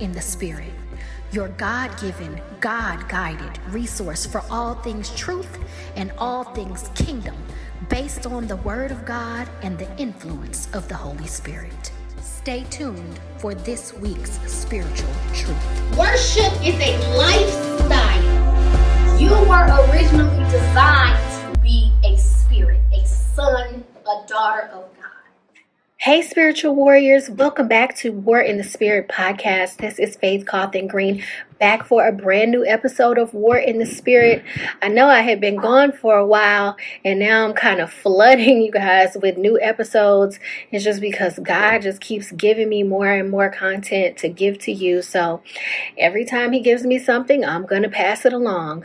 in the Spirit, your God given, God guided resource for all things truth and all things kingdom, based on the Word of God and the influence of the Holy Spirit. Stay tuned for this week's spiritual truth. Worship is a lifestyle. You were originally designed to be a spirit, a son, a daughter of God. Hey, spiritual warriors, welcome back to War in the Spirit podcast. This is Faith Cawthon Green back for a brand new episode of War in the Spirit. I know I had been gone for a while and now I'm kind of flooding you guys with new episodes. It's just because God just keeps giving me more and more content to give to you. So every time He gives me something, I'm going to pass it along.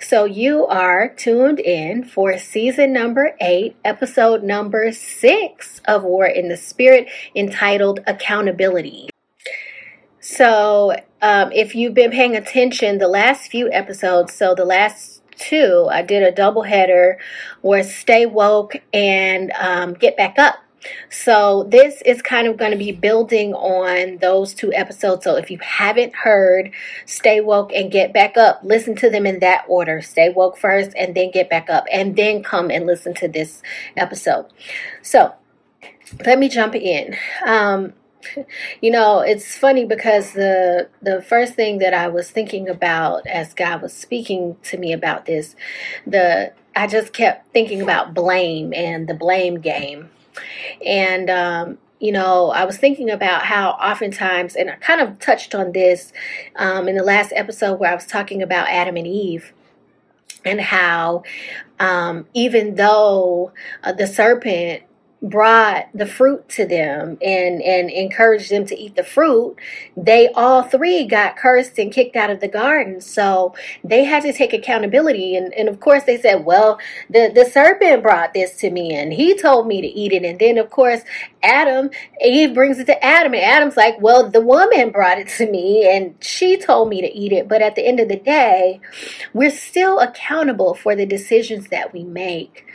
So you are tuned in for season number eight, episode number six of War in the Spirit entitled Accountability. So, um, if you've been paying attention, the last few episodes, so the last two, I did a double header where Stay Woke and um, Get Back Up. So, this is kind of going to be building on those two episodes. So, if you haven't heard Stay Woke and Get Back Up, listen to them in that order. Stay Woke first and then Get Back Up, and then come and listen to this episode. So, let me jump in. Um, you know, it's funny because the the first thing that I was thinking about as God was speaking to me about this, the I just kept thinking about blame and the blame game. And um, you know, I was thinking about how oftentimes, and I kind of touched on this um, in the last episode where I was talking about Adam and Eve and how um, even though uh, the serpent brought the fruit to them and and encouraged them to eat the fruit they all three got cursed and kicked out of the garden. So they had to take accountability. And, and of course they said well the the serpent brought this to me and he told me to eat it. And then of course adam eve brings it to adam and adam's like well the woman brought it to me and she told me to eat it. But at the end of the day we're still accountable for the decisions that we make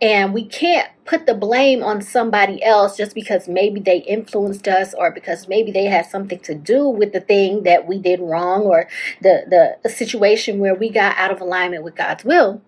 and we can't put the blame on somebody else just because maybe they influenced us or because maybe they had something to do with the thing that we did wrong or the, the, the situation where we got out of alignment with God's will.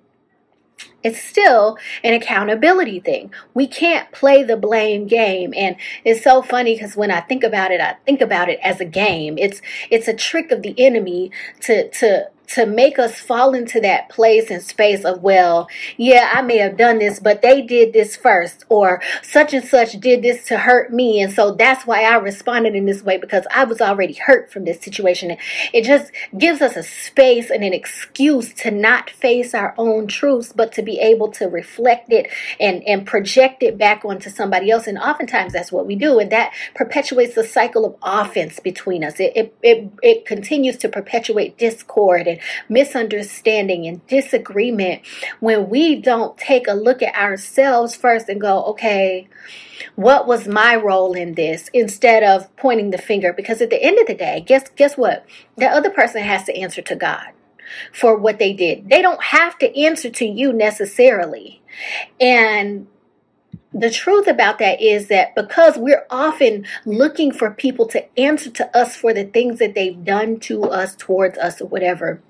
It's still an accountability thing. We can't play the blame game. And it's so funny because when I think about it, I think about it as a game. It's it's a trick of the enemy to to to make us fall into that place and space of, well, yeah, I may have done this, but they did this first, or such and such did this to hurt me. And so that's why I responded in this way because I was already hurt from this situation. It just gives us a space and an excuse to not face our own truths, but to be able to reflect it and, and project it back onto somebody else. And oftentimes that's what we do. And that perpetuates the cycle of offense between us. It, it, it, it continues to perpetuate discord and misunderstanding and disagreement when we don't take a look at ourselves first and go, okay, what was my role in this instead of pointing the finger? Because at the end of the day, guess guess what? The other person has to answer to God for what they did. They don't have to answer to you necessarily. And the truth about that is that because we're often looking for people to answer to us for the things that they've done to us, towards us, or whatever,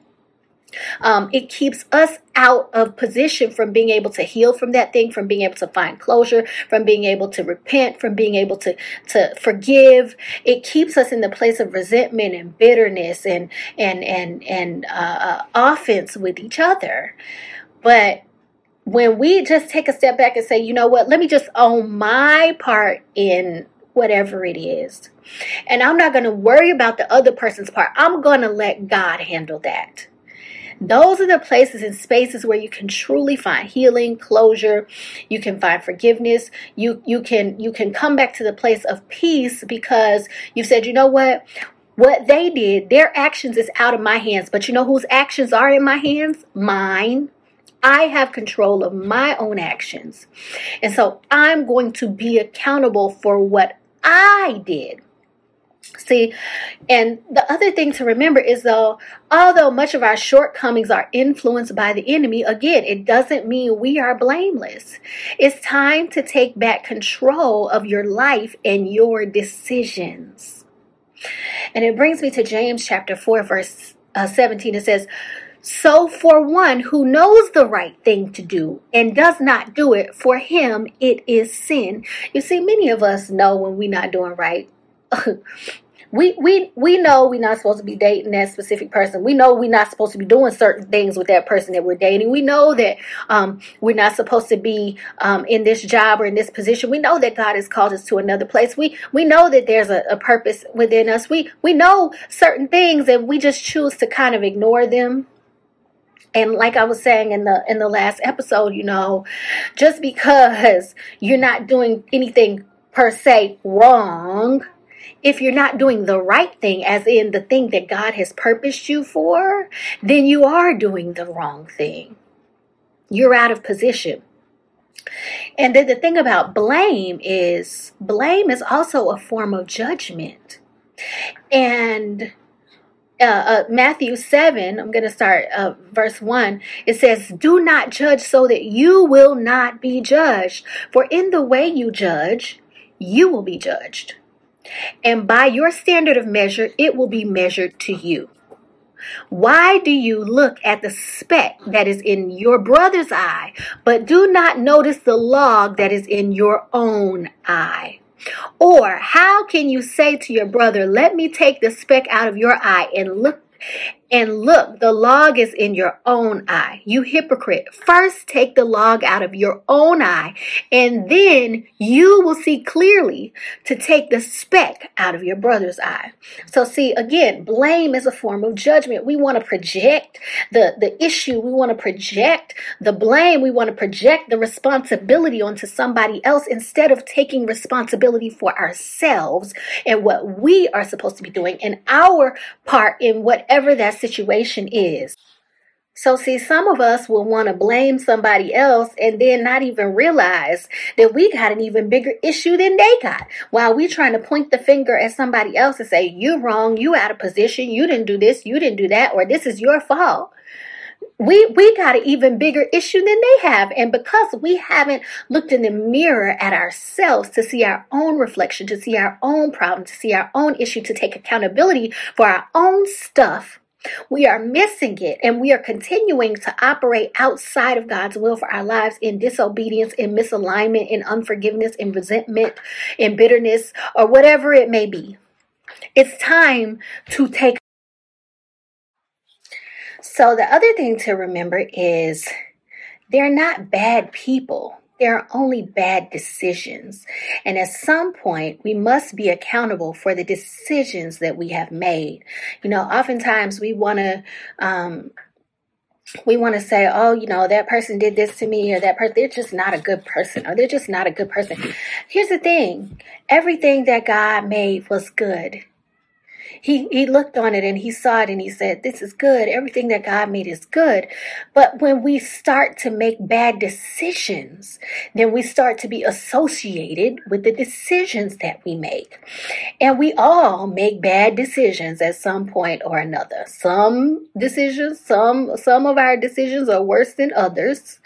um, it keeps us out of position from being able to heal from that thing, from being able to find closure, from being able to repent, from being able to to forgive. It keeps us in the place of resentment and bitterness and and and and uh, uh offense with each other. But when we just take a step back and say, you know what, let me just own my part in whatever it is. And I'm not going to worry about the other person's part. I'm going to let God handle that. Those are the places and spaces where you can truly find healing, closure, you can find forgiveness, you you can you can come back to the place of peace because you said, "You know what? What they did, their actions is out of my hands, but you know whose actions are in my hands? Mine." I have control of my own actions. And so I'm going to be accountable for what I did. See, and the other thing to remember is though, although much of our shortcomings are influenced by the enemy, again, it doesn't mean we are blameless. It's time to take back control of your life and your decisions. And it brings me to James chapter 4, verse uh, 17. It says, So for one who knows the right thing to do and does not do it, for him it is sin. You see, many of us know when we're not doing right. we we we know we're not supposed to be dating that specific person. We know we're not supposed to be doing certain things with that person that we're dating. We know that um, we're not supposed to be um, in this job or in this position. We know that God has called us to another place. We we know that there's a, a purpose within us. We we know certain things, and we just choose to kind of ignore them and like i was saying in the in the last episode you know just because you're not doing anything per se wrong if you're not doing the right thing, as in the thing that God has purposed you for, then you are doing the wrong thing. You're out of position. And then the thing about blame is blame is also a form of judgment. And uh, uh, Matthew 7, I'm going to start uh, verse 1. It says, Do not judge so that you will not be judged. For in the way you judge, you will be judged and by your standard of measure, it will be measured to you. Why do you look at the speck that is in your brother's eye, but do not notice the log that is in your own eye? Or how can you say to your brother, Let me take the speck out of your eye and look and look, the log is in your own eye. You hypocrite. First take the log out of your own eye, and then you will see clearly to take the speck out of your brother's eye. So see, again, blame is a form of judgment. We want to project the, the issue. We want to project the blame. We want to project the responsibility onto somebody else instead of taking responsibility for ourselves and what we are supposed to be doing and our part in whatever that situation is. So, see, some of us will want to blame somebody else and then not even realize that we got an even bigger issue than they got. While we're trying to point the finger at somebody else and say, you wrong, you out of position, you didn't do this, you didn't do that, or this is your fault. We, we got an even bigger issue than they have. And because we haven't looked in the mirror at ourselves to see our own reflection, to see our own problem, to see our own issue, to take accountability for our own stuff, we are missing it and we are continuing to operate outside of God's will for our lives in disobedience, in misalignment, in unforgiveness, in resentment, in bitterness, or whatever it may be. It's time to take. So, the other thing to remember is they're not bad people there are only bad decisions. And at some point, we must be accountable for the decisions that we have made. You know, oftentimes we want to, um, we want to say, oh, you know, that person did this to me, or that person, they're just not a good person, or they're just not a good person. Here's the thing everything that God made was good he he looked on it and he saw it and he said, "This is good. Everything that God made is good." But when we start to make bad decisions, then we start to be associated with the decisions that we make. And we all make bad decisions at some point or another. Some decisions, some some of our decisions are worse than others.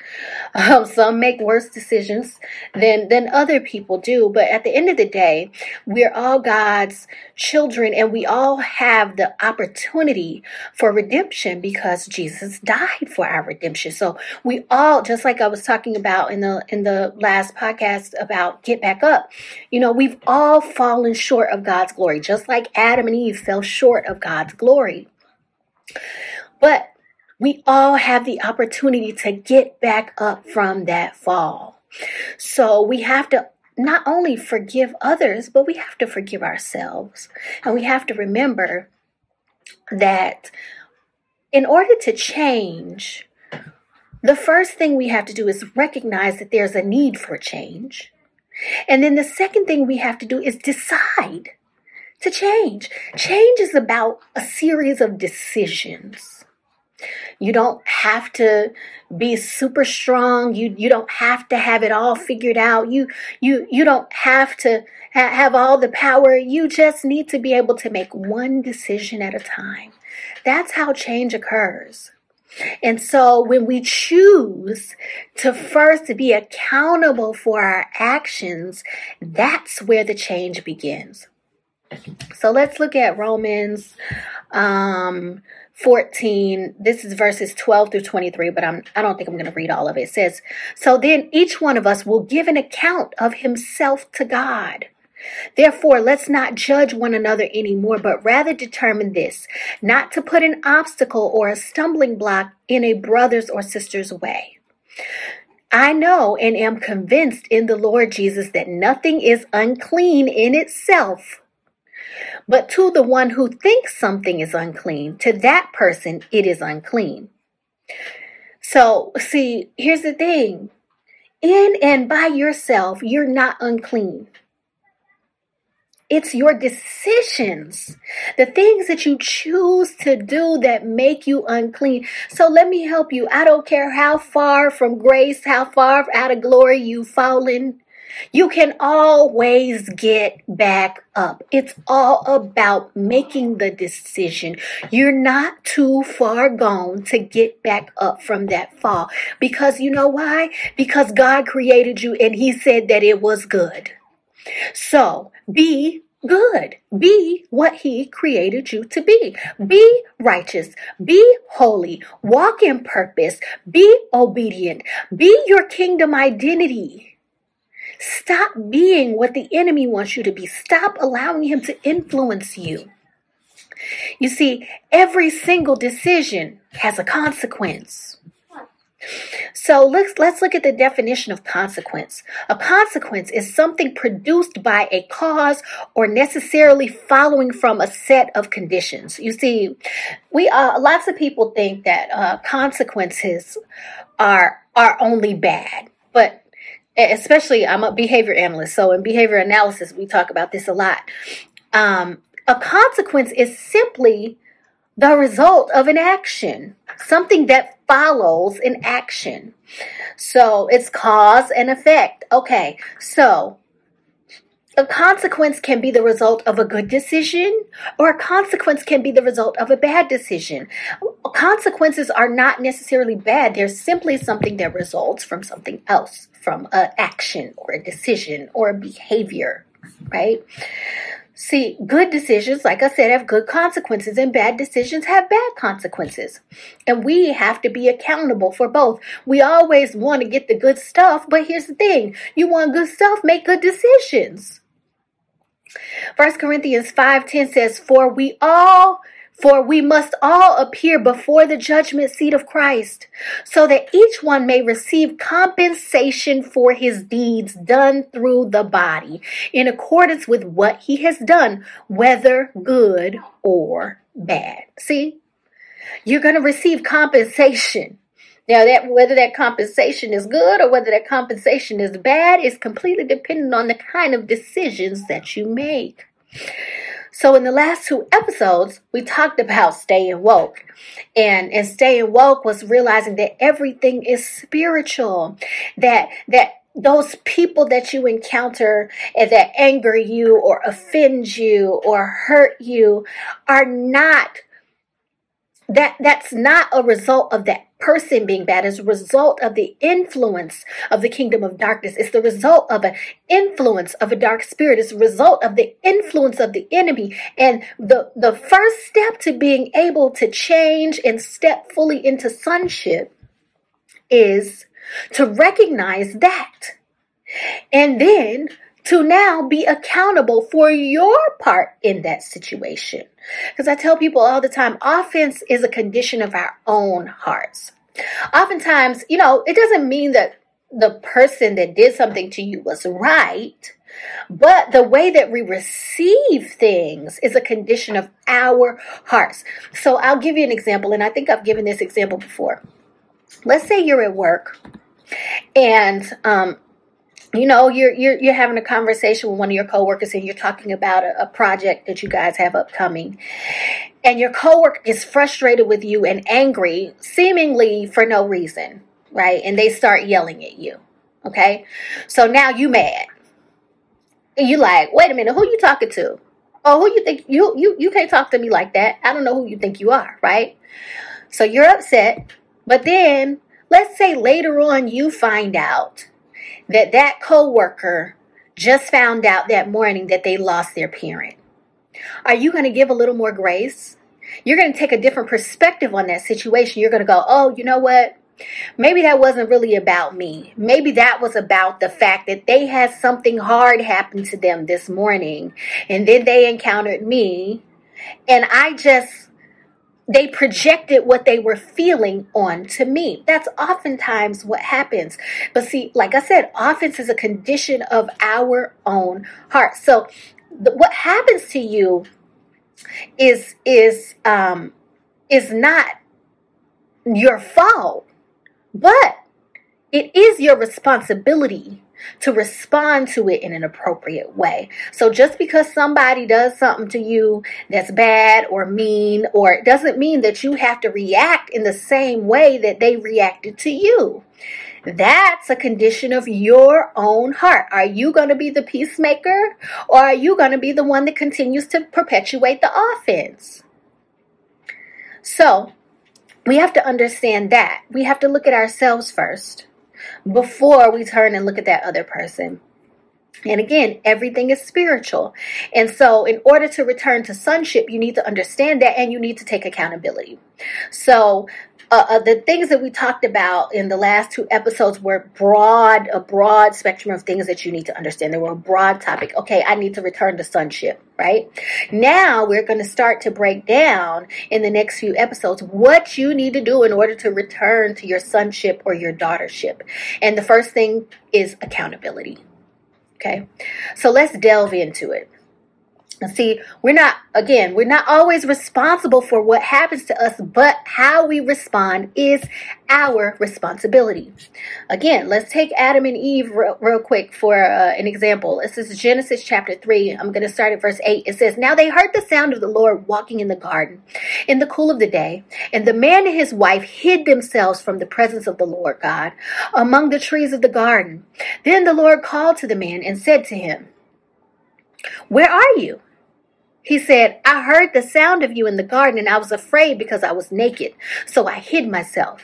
Um, some make worse decisions than than other people do. But at the end of the day, we're all God's children, and we all have the opportunity for redemption because Jesus died for our redemption. So we all, just like I was talking about in the in the last podcast about get back up, you know, we've all fallen short of God's glory, just like Adam and Eve fell short of God's glory. But we all have the opportunity to get back up from that fall. So we have to not only forgive others, but we have to forgive ourselves. And we have to remember that in order to change, the first thing we have to do is recognize that there's a need for change. And then the second thing we have to do is decide to change. Change is about a series of decisions. You don't have to be super strong. You you don't have to have it all figured out. You you you don't have to ha- have all the power. You just need to be able to make one decision at a time. That's how change occurs. And so when we choose to first be accountable for our actions, that's where the change begins. So let's look at Romans um, 14. This is verses 12 through 23, but I'm I don't think I'm going to read all of it. It says, "So then each one of us will give an account of himself to God." Therefore, let's not judge one another anymore, but rather determine this not to put an obstacle or a stumbling block in a brother's or sister's way. I know and am convinced in the Lord Jesus that nothing is unclean in itself. But to the one who thinks something is unclean, to that person it is unclean. So, see, here's the thing in and by yourself, you're not unclean. It's your decisions, the things that you choose to do that make you unclean. So let me help you. I don't care how far from grace, how far out of glory you've fallen. You can always get back up. It's all about making the decision. You're not too far gone to get back up from that fall. Because you know why? Because God created you and He said that it was good. So be good. Be what He created you to be. Be righteous. Be holy. Walk in purpose. Be obedient. Be your kingdom identity. Stop being what the enemy wants you to be. Stop allowing him to influence you. You see, every single decision has a consequence. So let's let's look at the definition of consequence. A consequence is something produced by a cause or necessarily following from a set of conditions. You see, we uh, lots of people think that uh, consequences are are only bad, but especially I'm a behavior analyst, so in behavior analysis we talk about this a lot. Um, a consequence is simply the result of an action, something that follows an action. So it's cause and effect. Okay, so a consequence can be the result of a good decision, or a consequence can be the result of a bad decision. Consequences are not necessarily bad, they're simply something that results from something else, from an action or a decision or a behavior, right? See, good decisions, like I said, have good consequences, and bad decisions have bad consequences. And we have to be accountable for both. We always want to get the good stuff, but here's the thing you want good stuff, make good decisions. First Corinthians 5:10 says, For we all for we must all appear before the judgment seat of Christ, so that each one may receive compensation for his deeds done through the body, in accordance with what he has done, whether good or bad. See? You're going to receive compensation. Now that whether that compensation is good or whether that compensation is bad is completely dependent on the kind of decisions that you make. So in the last two episodes, we talked about staying woke. And and staying woke was realizing that everything is spiritual. That that those people that you encounter that anger you or offend you or hurt you are not that that's not a result of that person being bad is a result of the influence of the kingdom of darkness. It's the result of an influence of a dark spirit. It's a result of the influence of the enemy. And the the first step to being able to change and step fully into sonship is to recognize that. And then to now be accountable for your part in that situation. Because I tell people all the time, offense is a condition of our own hearts. Oftentimes, you know, it doesn't mean that the person that did something to you was right, but the way that we receive things is a condition of our hearts. So I'll give you an example, and I think I've given this example before. Let's say you're at work and um, you know you're you're you're having a conversation with one of your coworkers and you're talking about a, a, project that you guys have upcoming. And your coworker is frustrated with you and angry seemingly for no reason right? And they start yelling at you okay? So now you mad. And you like wait a minute who you talking to? Oh who you think you you you can't talk to me like that. I don't know who you think you are right? So you're upset but then let's say later on you find out that that coworker just found out that morning that they lost their parent. Are you going to give a little more grace? You're going to take a different perspective on that situation. You're going to go, oh, you know what? Maybe that wasn't really about me. Maybe that was about the fact that they had something hard happen to them this morning and then they encountered me and I just they projected what they were feeling onto me. That's oftentimes what happens. But see, like I said, offense is a condition of our own heart. So what happens to you is is um is not your fault but it is your responsibility to respond to it in an appropriate way. So just because somebody does something to you that's bad or mean, or it doesn't mean that you have to react in the same way that they reacted to you. That's a condition of your own heart. Are you going to be the peacemaker or are you going to be the one that continues to perpetuate the offense? So, we have to understand that. We have to look at ourselves first before we turn and look at that other person. And again, everything is spiritual. And so, in order to return to sonship, you need to understand that and you need to take accountability. So, uh, the things that we talked about in the last two episodes were broad, a broad spectrum of things that you need to understand. They were a broad topic. Okay, I need to return to sonship, right? Now we're going to start to break down in the next few episodes what you need to do in order to return to your sonship or your daughtership. And the first thing is accountability. Okay, so let's delve into it. See, we're not, again, we're not always responsible for what happens to us, but how we respond is our responsibility. Again, let's take Adam and Eve real, real quick for uh, an example. This is Genesis chapter 3. I'm going to start at verse 8. It says, Now they heard the sound of the Lord walking in the garden in the cool of the day, and the man and his wife hid themselves from the presence of the Lord God among the trees of the garden. Then the Lord called to the man and said to him, Where are you? He said, I heard the sound of you in the garden and I was afraid because I was naked. So I hid myself.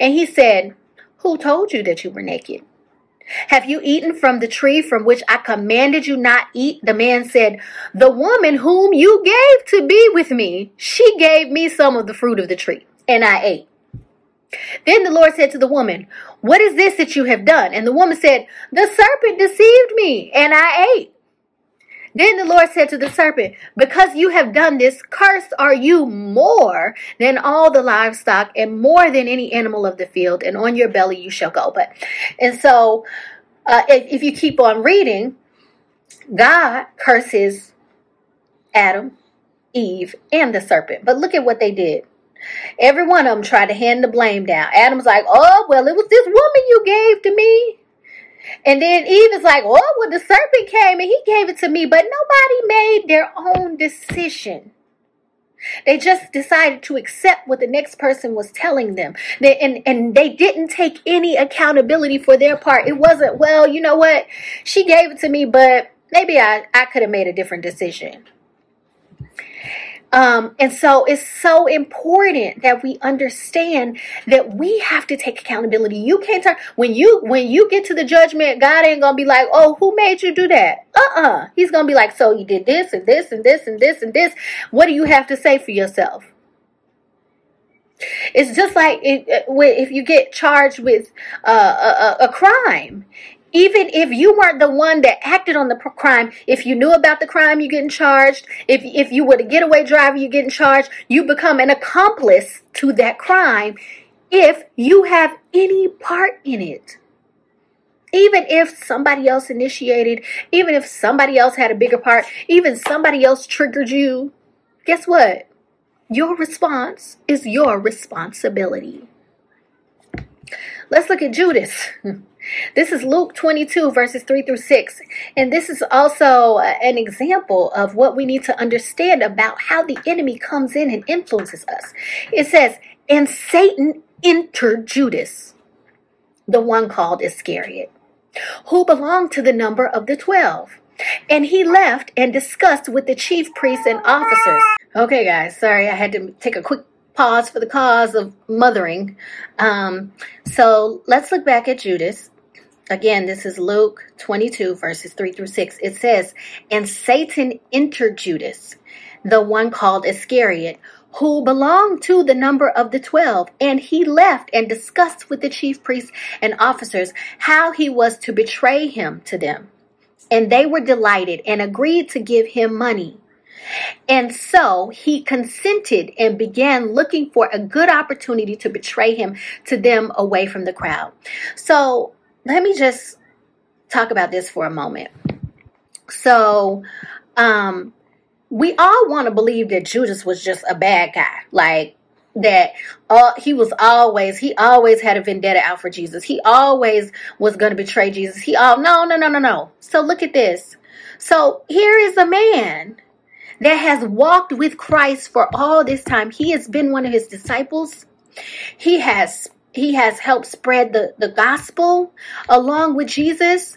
And he said, Who told you that you were naked? Have you eaten from the tree from which I commanded you not eat? The man said, The woman whom you gave to be with me, she gave me some of the fruit of the tree, and I ate. Then the Lord said to the woman, What is this that you have done? And the woman said, The serpent deceived me, and I ate. Then the Lord said to the serpent, Because you have done this, cursed are you more than all the livestock and more than any animal of the field, and on your belly you shall go. But, and so, uh, if, if you keep on reading, God curses Adam, Eve, and the serpent. But look at what they did. Every one of them tried to hand the blame down. Adam's like, oh, well, it was this woman you gave to me. And then Eve is like, oh, well, the serpent came and he gave it to me, but nobody made their own decision. They just decided to accept what the next person was telling them. They, and, and they didn't take any accountability for their part. It wasn't, well, you know what? She gave it to me, but maybe I, I could have made a different decision. Um, and so it's so important that we understand that we have to take accountability. You can't when you when you get to the judgment, God ain't gonna be like, oh, who made you do that? Uh-uh. He's gonna be like, so you did this and this and this and this and this. What do you have to say for yourself? It's just like it, if you get charged with uh, a, a, crime even if you weren't the one that acted on the crime, if you knew about the crime, you're getting charged. If, if you were the getaway driver, you're getting charged. You become an accomplice to that crime if you have any part in it. Even if somebody else initiated, even if somebody else had a bigger part, even somebody else triggered you, guess what? Your response is your responsibility. Let's look at Judas. This is Luke 22, verses 3 through 6. And this is also uh, an example of what we need to understand about how the enemy comes in and influences us. It says, And Satan entered Judas, the one called Iscariot, who belonged to the number of the twelve. And he left and discussed with the chief priests and officers. Okay, guys, sorry, I had to take a quick pause for the cause of mothering. Um, so let's look back at Judas. Again, this is Luke 22, verses 3 through 6. It says, And Satan entered Judas, the one called Iscariot, who belonged to the number of the twelve. And he left and discussed with the chief priests and officers how he was to betray him to them. And they were delighted and agreed to give him money. And so he consented and began looking for a good opportunity to betray him to them away from the crowd. So let me just talk about this for a moment. So, um, we all want to believe that Judas was just a bad guy. Like, that uh, he was always he always had a vendetta out for Jesus. He always was going to betray Jesus. He all no no no no no. So look at this. So here is a man that has walked with Christ for all this time. He has been one of his disciples. He has he has helped spread the, the gospel along with Jesus.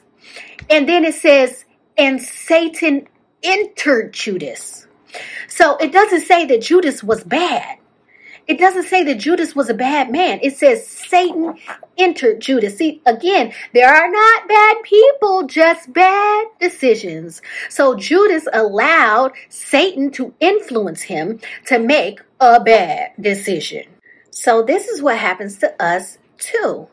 And then it says, and Satan entered Judas. So it doesn't say that Judas was bad. It doesn't say that Judas was a bad man. It says Satan entered Judas. See, again, there are not bad people, just bad decisions. So Judas allowed Satan to influence him to make a bad decision. So this is what happens to us too.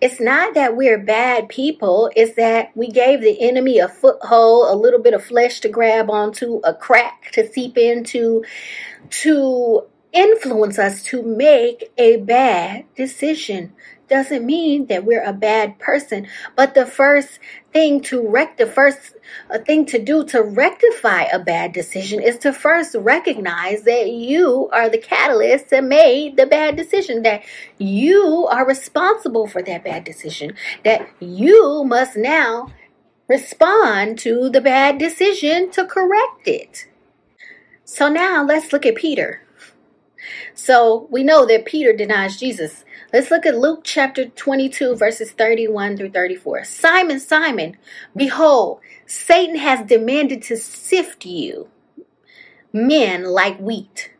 It's not that we're bad people, it's that we gave the enemy a foothold, a little bit of flesh to grab onto, a crack to seep into, to influence us to make a bad decision doesn't mean that we're a bad person. But the first thing to rect the first uh, thing to do to rectify a bad decision is to first recognize that you are the catalyst that made the bad decision, that you are responsible for that bad decision, that you must now respond to the bad decision to correct it. So now let's look at Peter. So we know that Peter denies Jesus. Let's look at Luke chapter 22, verses 31 through 34. Simon, Simon, behold, Satan has demanded to sift you, men like wheat.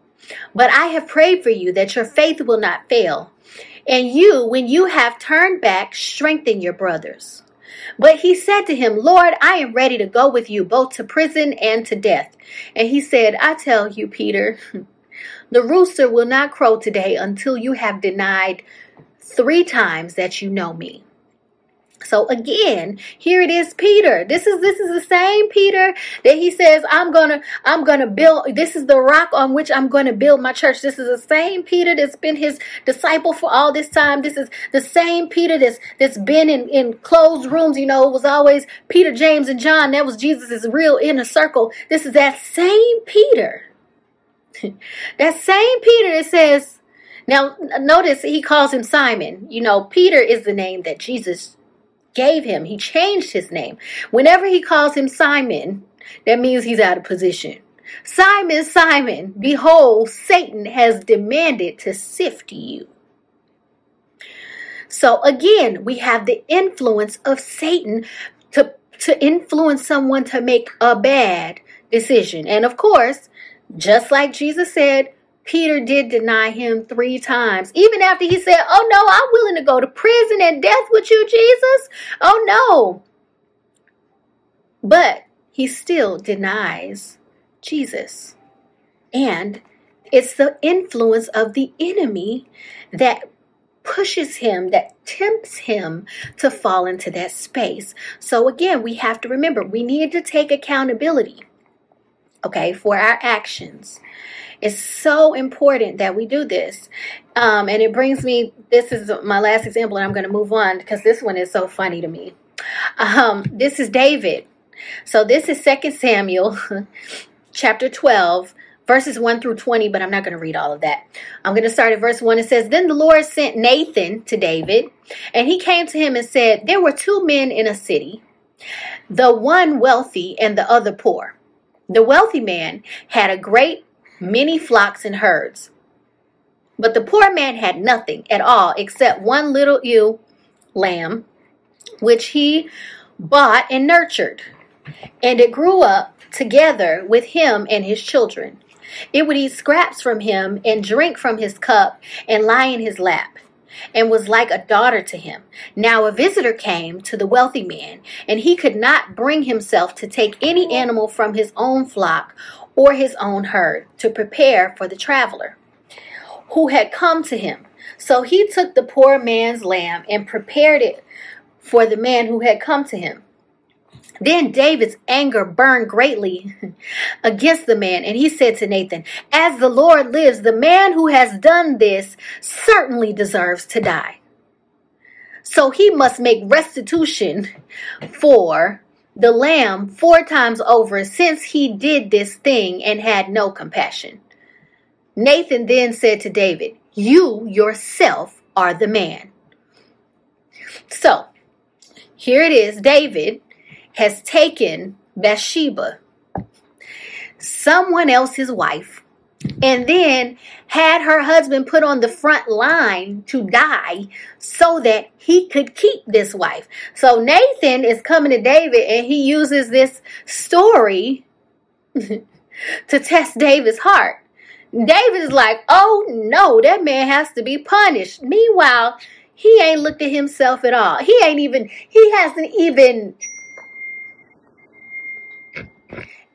But I have prayed for you that your faith will not fail. And you, when you have turned back, strengthen your brothers. But he said to him, Lord, I am ready to go with you both to prison and to death. And he said, I tell you, Peter, The rooster will not crow today until you have denied three times that you know me. So again, here it is Peter. This is this is the same Peter that he says I'm going to I'm going to build this is the rock on which I'm going to build my church. This is the same Peter that's been his disciple for all this time. This is the same Peter that's that's been in in closed rooms, you know, it was always Peter, James and John. That was Jesus's real inner circle. This is that same Peter that same Peter that says, now notice he calls him Simon. You know, Peter is the name that Jesus gave him. He changed his name. Whenever he calls him Simon, that means he's out of position. Simon, Simon, behold, Satan has demanded to sift you. So again, we have the influence of Satan to, to influence someone to make a bad decision. And of course, just like Jesus said, Peter did deny him three times. Even after he said, Oh no, I'm willing to go to prison and death with you, Jesus. Oh no. But he still denies Jesus. And it's the influence of the enemy that pushes him, that tempts him to fall into that space. So again, we have to remember we need to take accountability okay, for our actions. It's so important that we do this. Um, and it brings me, this is my last example, and I'm going to move on because this one is so funny to me. Um, this is David. So this is Second Samuel chapter 12, verses 1 through 20, but I'm not going to read all of that. I'm going to start at verse 1. It says, Then the Lord sent Nathan to David, and he came to him and said, There were two men in a city, the one wealthy and the other poor. The wealthy man had a great many flocks and herds, but the poor man had nothing at all except one little ewe lamb, which he bought and nurtured. And it grew up together with him and his children. It would eat scraps from him and drink from his cup and lie in his lap and was like a daughter to him. Now a visitor came to the wealthy man, and he could not bring himself to take any animal from his own flock or his own herd to prepare for the traveler who had come to him. So he took the poor man's lamb and prepared it for the man who had come to him. Then David's anger burned greatly against the man, and he said to Nathan, As the Lord lives, the man who has done this certainly deserves to die. So he must make restitution for the lamb four times over since he did this thing and had no compassion. Nathan then said to David, You yourself are the man. So here it is David has taken Bathsheba, someone else's wife, and then had her husband put on the front line to die so that he could keep this wife. So Nathan is coming to David and he uses this story to test David's heart. David is like, oh no, that man has to be punished. Meanwhile, he ain't looked at himself at all. He ain't even, he hasn't even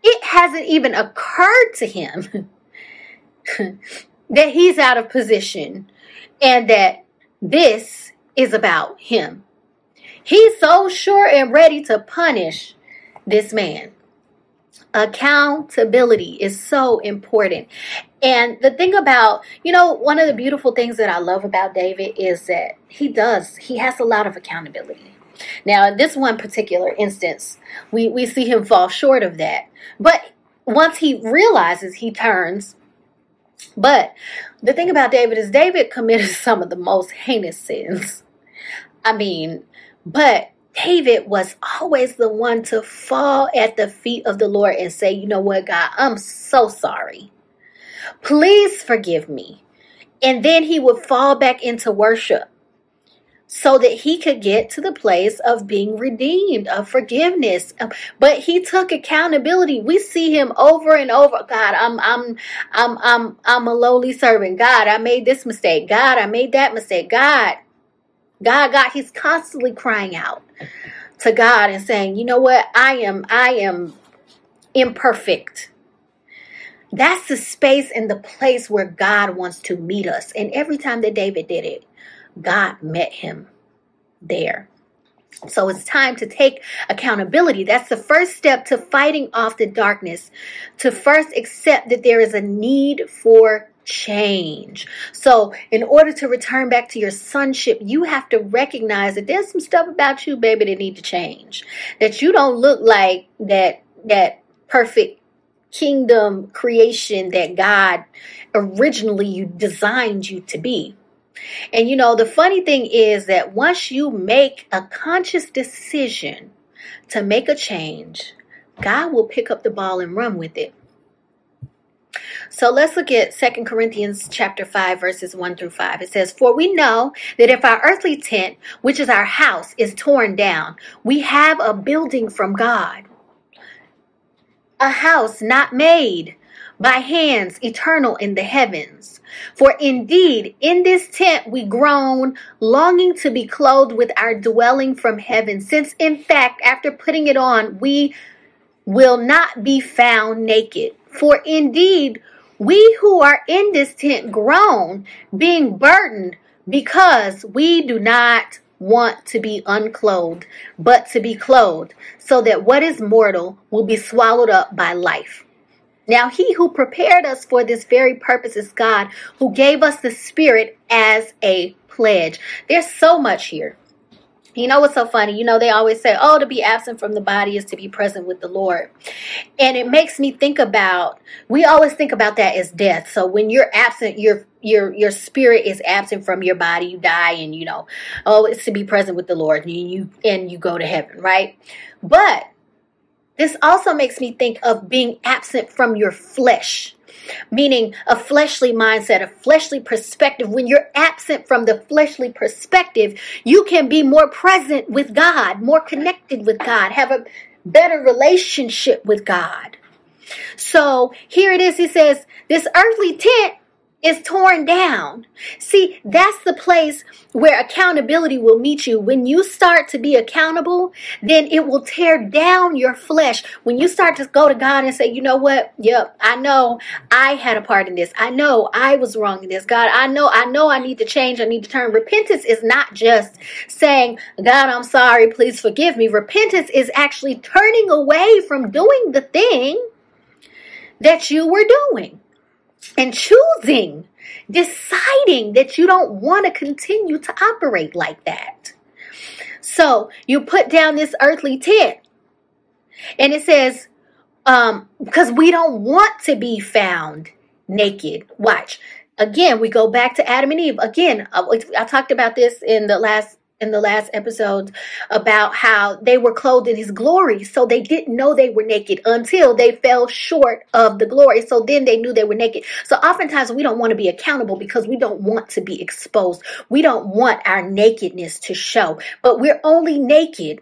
it hasn't even occurred to him that he's out of position and that this is about him. He's so sure and ready to punish this man. Accountability is so important. And the thing about, you know, one of the beautiful things that I love about David is that he does, he has a lot of accountability. Now, in this one particular instance, we, we see him fall short of that. But once he realizes, he turns. But the thing about David is, David committed some of the most heinous sins. I mean, but David was always the one to fall at the feet of the Lord and say, You know what, God, I'm so sorry. Please forgive me. And then he would fall back into worship so that he could get to the place of being redeemed, of forgiveness. Um, but he took accountability. We see him over and over. God, I'm I'm I'm I'm I'm a lowly servant. God, I made this mistake. God, I made that mistake. God, God, God, he's constantly crying out to God and saying, "You know what? I am I am imperfect." That's the space and the place where God wants to meet us. And every time that David did it, God met him there. So it's time to take accountability. That's the first step to fighting off the darkness, to first accept that there is a need for change. So, in order to return back to your sonship, you have to recognize that there's some stuff about you, baby, that need to change. That you don't look like that that perfect kingdom creation that God originally you designed you to be. And you know, the funny thing is that once you make a conscious decision to make a change, God will pick up the ball and run with it. So let's look at Second Corinthians chapter 5 verses 1 through 5. It says, "For we know that if our earthly tent, which is our house, is torn down, we have a building from God, a house not made by hands eternal in the heavens. For indeed, in this tent we groan, longing to be clothed with our dwelling from heaven, since in fact, after putting it on, we will not be found naked. For indeed, we who are in this tent groan, being burdened, because we do not want to be unclothed, but to be clothed, so that what is mortal will be swallowed up by life. Now, he who prepared us for this very purpose is God, who gave us the Spirit as a pledge. There's so much here. You know what's so funny? You know, they always say, oh, to be absent from the body is to be present with the Lord. And it makes me think about, we always think about that as death. So when you're absent, your your your spirit is absent from your body, you die, and you know, oh, it's to be present with the Lord, and you and you go to heaven, right? But this also makes me think of being absent from your flesh, meaning a fleshly mindset, a fleshly perspective. When you're absent from the fleshly perspective, you can be more present with God, more connected with God, have a better relationship with God. So here it is. He says, This earthly tent is torn down. See, that's the place where accountability will meet you. When you start to be accountable, then it will tear down your flesh. When you start to go to God and say, you know what? Yep, I know I had a part in this. I know I was wrong in this. God, I know, I know I need to change. I need to turn. Repentance is not just saying, God, I'm sorry. Please forgive me. Repentance is actually turning away from doing the thing that you were doing and choosing, deciding that you don't want to continue to operate like that. So you put down this earthly tent, and it says, um, because we don't want to be found naked. Watch. Again, we go back to Adam and Eve. Again, I, I talked about this in the last in the last episode about how they were clothed in his glory. So they didn't know they were naked until they fell short of the glory. So then they knew they were naked. So oftentimes we don't want to be accountable because we don't want to be exposed. We don't want our nakedness to show, but we're only naked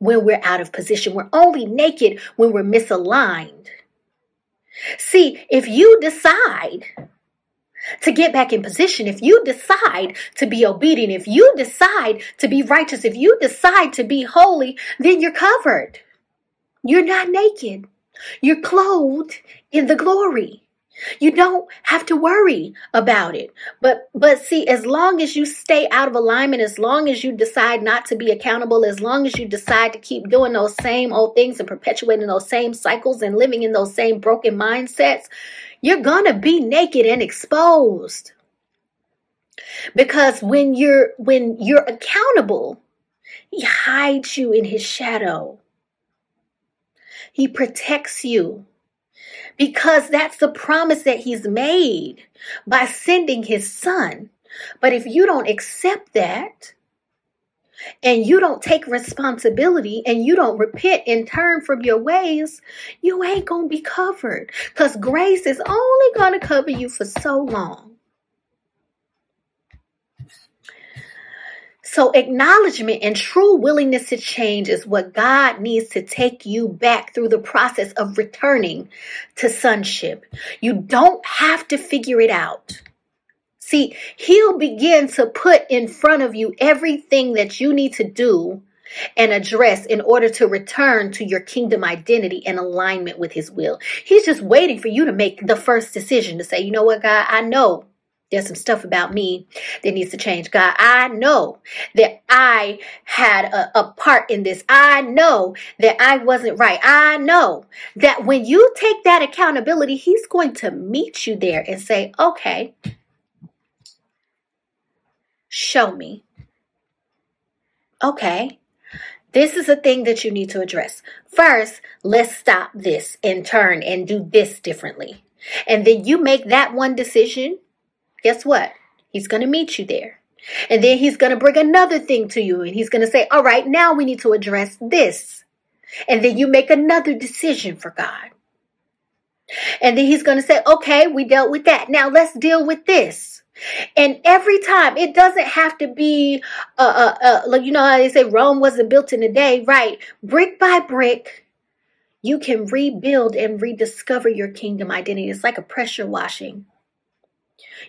when we're out of position. We're only naked when we're misaligned. See, if you decide to get back in position, if you decide to be obedient, if you decide to be righteous, if you decide to be holy, then you're covered. You're not naked. You're clothed in the glory. You don't have to worry about it. But but see, as long as you stay out of alignment, as long as you decide not to be accountable, as long as you decide to keep doing those same old things and perpetuating those same cycles and living in those same broken mindsets, you're going to be naked and exposed. Because when you're when you're accountable, he hides you in his shadow. He protects you because that's the promise that he's made by sending his son. But if you don't accept that, and you don't take responsibility and you don't repent and turn from your ways, you ain't going to be covered because grace is only going to cover you for so long. So, acknowledgement and true willingness to change is what God needs to take you back through the process of returning to sonship. You don't have to figure it out. See, he'll begin to put in front of you everything that you need to do and address in order to return to your kingdom identity and alignment with his will. He's just waiting for you to make the first decision to say, you know what, God, I know there's some stuff about me that needs to change. God, I know that I had a, a, part in this. I know that I wasn't right. I know that when you take that accountability, He's going to meet you there and say, okay, Show me. Okay. This is a thing that you need to address. First, let's stop this and turn and do this differently. And then you make that one decision. Guess what? He's going to meet you there. And then he's going to bring another thing to you and he's going to say, all right, now we need to address this. And then you make another decision for God. And then he's going to say, okay, we dealt with that. Now let's deal with this. And every time, it doesn't have to be, uh, uh, uh, like you know how they say Rome wasn't built in a day, right? Brick by brick, you can rebuild and rediscover your kingdom identity. It's like a pressure washing.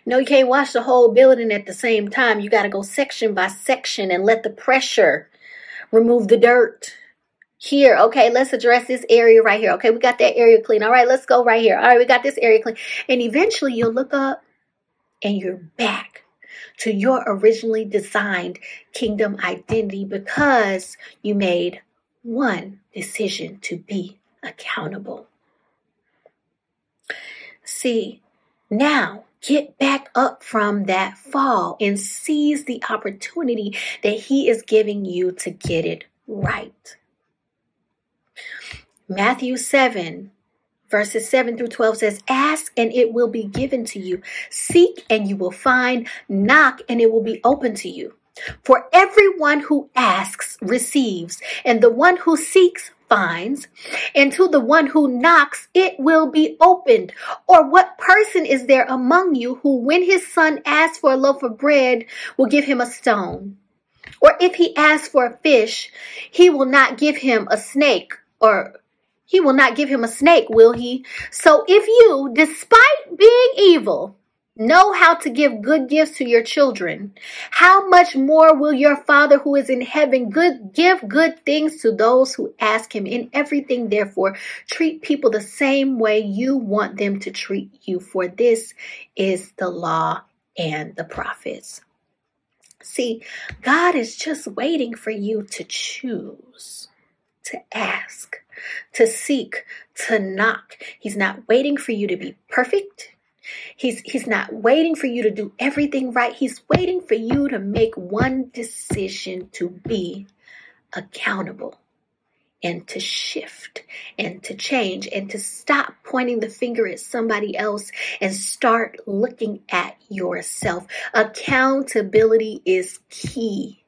You know, you can't wash the whole building at the same time. You got to go section by section and let the pressure remove the dirt. Here, okay, let's address this area right here. Okay, we got that area clean. All right, let's go right here. All right, we got this area clean. And eventually you'll look up and you're back to your originally designed kingdom identity because you made one decision to be accountable. See, now get back up from that fall and seize the opportunity that He is giving you to get it right. Matthew 7 verses 7 through 12 says, Ask and it will be given to you. Seek and you will find. Knock and it will be open to you. For everyone who asks receives, and the one who seeks finds, and to the one who knocks it will be opened. Or what person is there among you who, when his son asks for a loaf of bread, will give him a stone? Or if he asks for a fish, he will not give him a snake or he will not give him a snake, will he? So if you, despite being evil, know how to give good gifts to your children, how much more will your Father who is in heaven good give good things to those who ask him in everything therefore treat people the same way you want them to treat you for this is the law and the prophets. See, God is just waiting for you to choose, to ask, to seek, to knock. He's not waiting for you to be perfect. He's he's not waiting for you to do everything right. He's waiting for you to make one decision to be accountable and to shift and to change and to stop pointing the finger at somebody else and start looking at yourself. Accountability is key.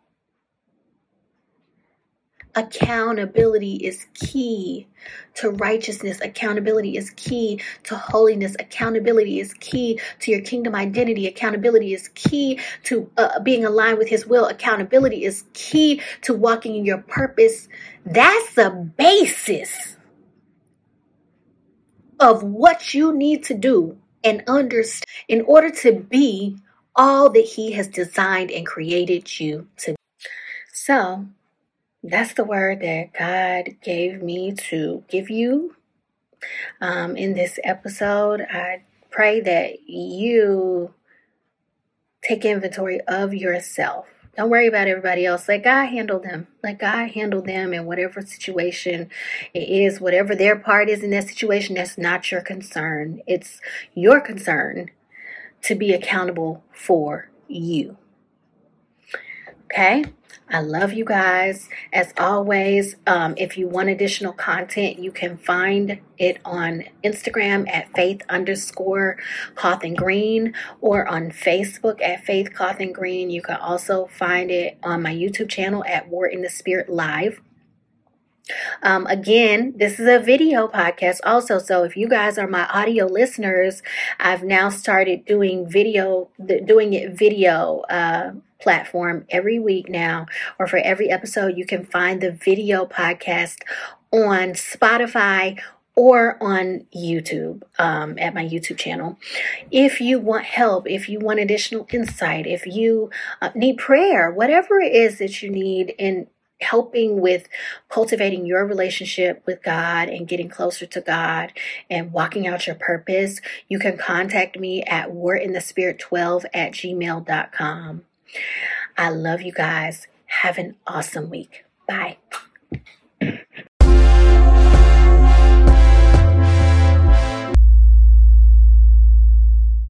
Accountability is key to righteousness. Accountability is key to holiness. Accountability is key to your kingdom identity. Accountability is key to uh, being aligned with His will. Accountability is key to walking in your purpose. That's the basis of what you need to do and understand in order to be all that He has designed and created you to be. So, that's the word that God gave me to give you um, in this episode. I pray that you take inventory of yourself. Don't worry about everybody else. Let God handle them. Let God handle them in whatever situation it is, whatever their part is in that situation. That's not your concern. It's your concern to be accountable for you. Okay? I love you guys. As always, um, if you want additional content, you can find it on Instagram at faith underscore cloth and Green or on Facebook at Faith cloth and Green. You can also find it on my YouTube channel at War in the Spirit Live. Um, again, this is a video podcast also. So if you guys are my audio listeners, I've now started doing video, doing it video. Uh, platform every week now, or for every episode, you can find the video podcast on Spotify or on YouTube um, at my YouTube channel. If you want help, if you want additional insight, if you uh, need prayer, whatever it is that you need in helping with cultivating your relationship with God and getting closer to God and walking out your purpose, you can contact me at warinthespirit12 at gmail.com. I love you guys. Have an awesome week. Bye.